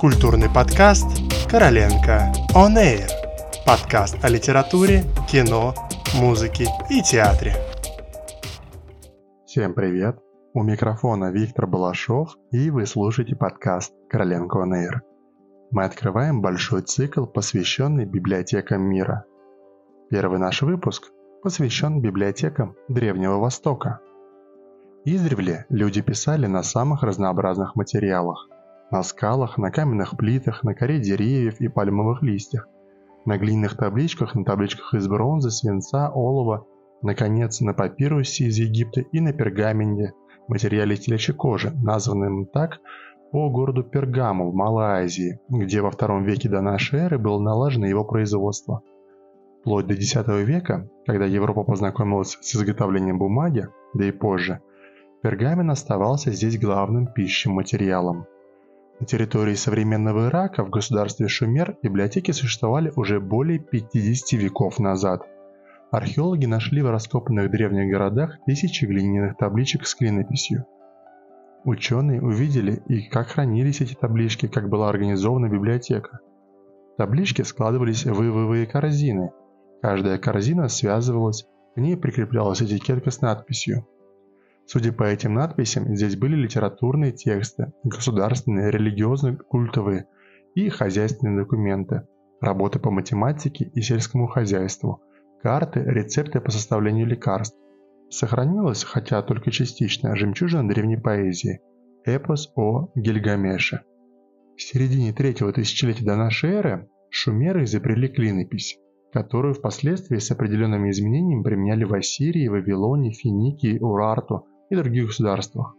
Культурный подкаст «Короленко On Air». Подкаст о литературе, кино, музыке и театре. Всем привет! У микрофона Виктор Балашов, и вы слушаете подкаст «Короленко On Air». Мы открываем большой цикл, посвященный библиотекам мира. Первый наш выпуск посвящен библиотекам Древнего Востока. Издревле люди писали на самых разнообразных материалах – на скалах, на каменных плитах, на коре деревьев и пальмовых листьях, на глиняных табличках, на табличках из бронзы, свинца, олова, наконец, на папирусе из Египта и на пергаменте, материале телячьей кожи, названном так по городу Пергаму в Малой Азии, где во втором веке до нашей эры было налажено его производство. Вплоть до X века, когда Европа познакомилась с изготовлением бумаги, да и позже, пергамент оставался здесь главным пищим материалом. На территории современного Ирака в государстве Шумер библиотеки существовали уже более 50 веков назад. Археологи нашли в раскопанных древних городах тысячи глиняных табличек с клинописью. Ученые увидели и как хранились эти таблички, как была организована библиотека. Таблички складывались в ивовые корзины. Каждая корзина связывалась, к ней прикреплялась этикетка с надписью Судя по этим надписям, здесь были литературные тексты, государственные, религиозные, культовые и хозяйственные документы, работы по математике и сельскому хозяйству, карты, рецепты по составлению лекарств. Сохранилась, хотя только частично, жемчужина древней поэзии – эпос о Гильгамеше. В середине третьего тысячелетия до нашей эры шумеры изобрели клинопись, которую впоследствии с определенными изменениями применяли в Ассирии, Вавилоне, Финикии, Урарту и других государствах.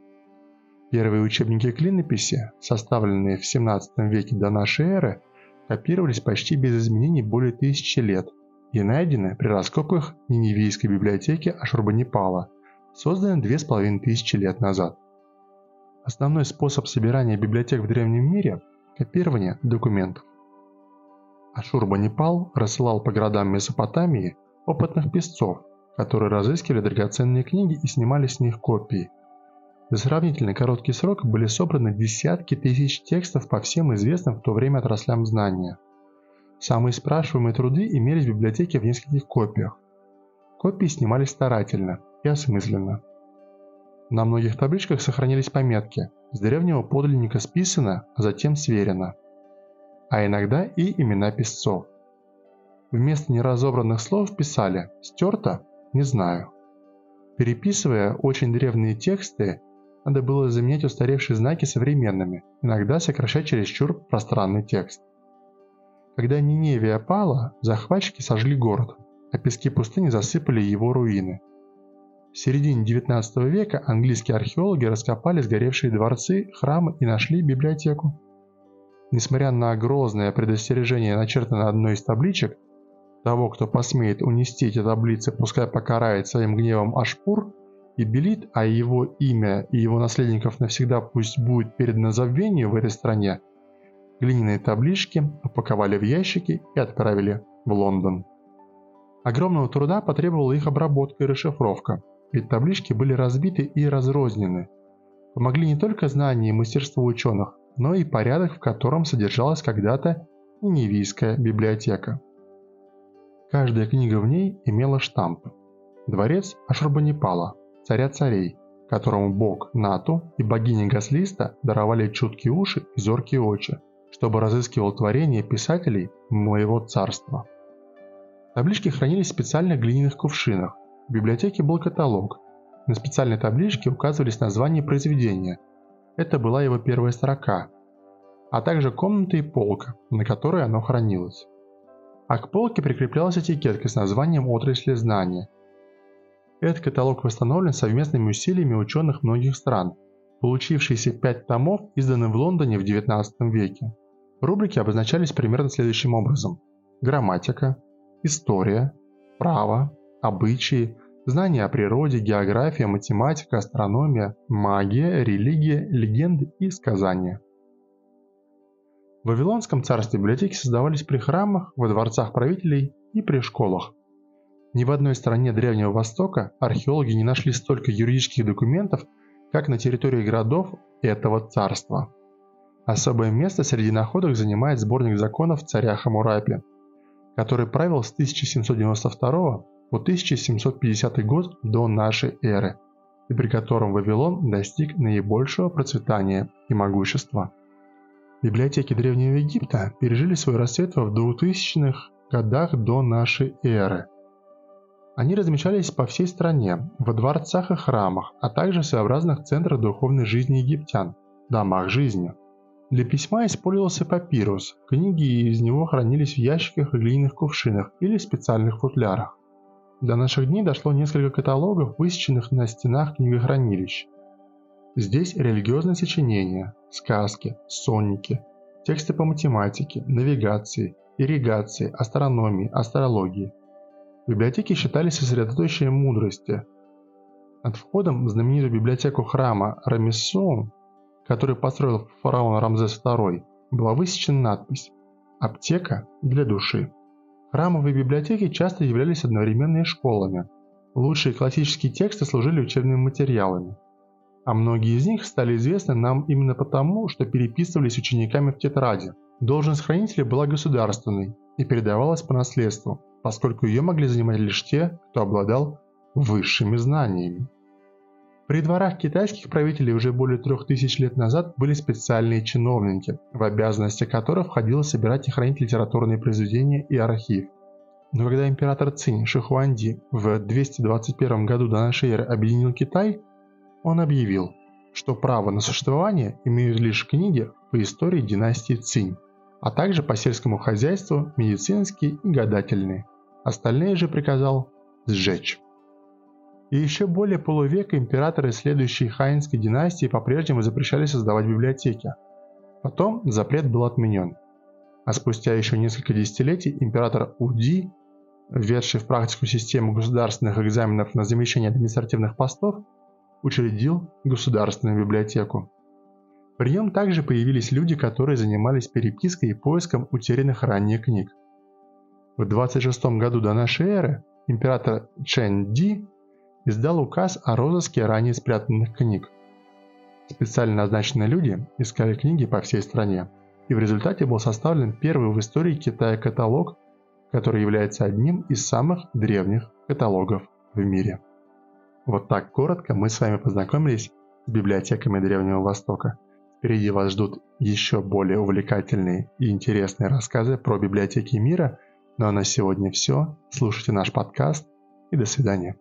Первые учебники клинописи, составленные в 17 веке до нашей эры, копировались почти без изменений более тысячи лет и найдены при раскопках Ниневийской библиотеки Ашурбанипала, созданной две с половиной тысячи лет назад. Основной способ собирания библиотек в древнем мире – копирование документов. Ашурбанипал рассылал по городам Месопотамии опытных писцов, которые разыскивали драгоценные книги и снимали с них копии. За сравнительно короткий срок были собраны десятки тысяч текстов по всем известным в то время отраслям знания. Самые спрашиваемые труды имелись в библиотеке в нескольких копиях. Копии снимались старательно и осмысленно. На многих табличках сохранились пометки «С древнего подлинника списано, а затем сверено», а иногда и имена писцов. Вместо неразобранных слов писали «стерто» Не знаю. Переписывая очень древние тексты, надо было заменять устаревшие знаки современными, иногда сокращать чересчур пространный текст. Когда Ниневия пала, захватчики сожгли город, а пески пустыни засыпали его руины. В середине 19 века английские археологи раскопали сгоревшие дворцы, храмы и нашли библиотеку. Несмотря на грозное предостережение, начертанное на одной из табличек, того, кто посмеет унести эти таблицы, пускай покарает своим гневом Ашпур и Белит, а его имя и его наследников навсегда пусть будет передано забвению в этой стране, глиняные таблички упаковали в ящики и отправили в Лондон. Огромного труда потребовала их обработка и расшифровка, ведь таблички были разбиты и разрознены. Помогли не только знания и мастерство ученых, но и порядок, в котором содержалась когда-то Ниневийская библиотека. Каждая книга в ней имела штамп. Дворец Ашурбанипала, царя царей, которому бог Нату и богиня Гаслиста даровали чуткие уши и зоркие очи, чтобы разыскивал творения писателей моего царства. Таблички хранились в специальных глиняных кувшинах. В библиотеке был каталог. На специальной табличке указывались названия произведения. Это была его первая строка, а также комната и полка, на которой оно хранилось а к полке прикреплялась этикетка с названием отрасли знания. Этот каталог восстановлен совместными усилиями ученых многих стран. Получившиеся пять томов изданы в Лондоне в XIX веке. Рубрики обозначались примерно следующим образом. Грамматика, история, право, обычаи, знания о природе, география, математика, астрономия, магия, религия, легенды и сказания. В Вавилонском царстве библиотеки создавались при храмах, во дворцах правителей и при школах. Ни в одной стране Древнего Востока археологи не нашли столько юридических документов, как на территории городов этого царства. Особое место среди находок занимает сборник законов царя Хамурапи, который правил с 1792 по 1750 год до нашей эры, и при котором Вавилон достиг наибольшего процветания и могущества. Библиотеки Древнего Египта пережили свой расцвет в 2000-х годах до нашей эры. Они размещались по всей стране, во дворцах и храмах, а также в своеобразных центрах духовной жизни египтян – домах жизни. Для письма использовался папирус, книги из него хранились в ящиках и глиняных кувшинах или специальных футлярах. До наших дней дошло несколько каталогов, высеченных на стенах книгохранилищ. Здесь религиозные сочинения, сказки, сонники, тексты по математике, навигации, ирригации, астрономии, астрологии. Библиотеки считались сосредоточием мудрости. Над входом в знаменитую библиотеку храма Рамиссоум, который построил фараон Рамзес II, была высечена надпись «Аптека для души». Храмовые библиотеки часто являлись одновременными школами. Лучшие классические тексты служили учебными материалами – а многие из них стали известны нам именно потому, что переписывались учениками в тетради. Должность хранителя была государственной и передавалась по наследству, поскольку ее могли занимать лишь те, кто обладал высшими знаниями. При дворах китайских правителей уже более трех тысяч лет назад были специальные чиновники, в обязанности которых входило собирать и хранить литературные произведения и архив. Но когда император Цинь Шихуанди в 221 году до нашей эры объединил Китай, он объявил, что право на существование имеют лишь книги по истории династии Цинь, а также по сельскому хозяйству, медицинские и гадательные. Остальные же приказал сжечь. И еще более полувека императоры следующей хаинской династии по-прежнему запрещали создавать библиотеки. Потом запрет был отменен. А спустя еще несколько десятилетий император Уди, введший в практику систему государственных экзаменов на замещение административных постов, учредил государственную библиотеку. При нем также появились люди, которые занимались перепиской и поиском утерянных ранее книг. В 26 году до нашей эры император Чэн Ди издал указ о розыске ранее спрятанных книг. Специально назначенные люди искали книги по всей стране, и в результате был составлен первый в истории Китая каталог, который является одним из самых древних каталогов в мире. Вот так коротко мы с вами познакомились с библиотеками Древнего Востока. Впереди вас ждут еще более увлекательные и интересные рассказы про библиотеки мира. Ну а на сегодня все. Слушайте наш подкаст и до свидания.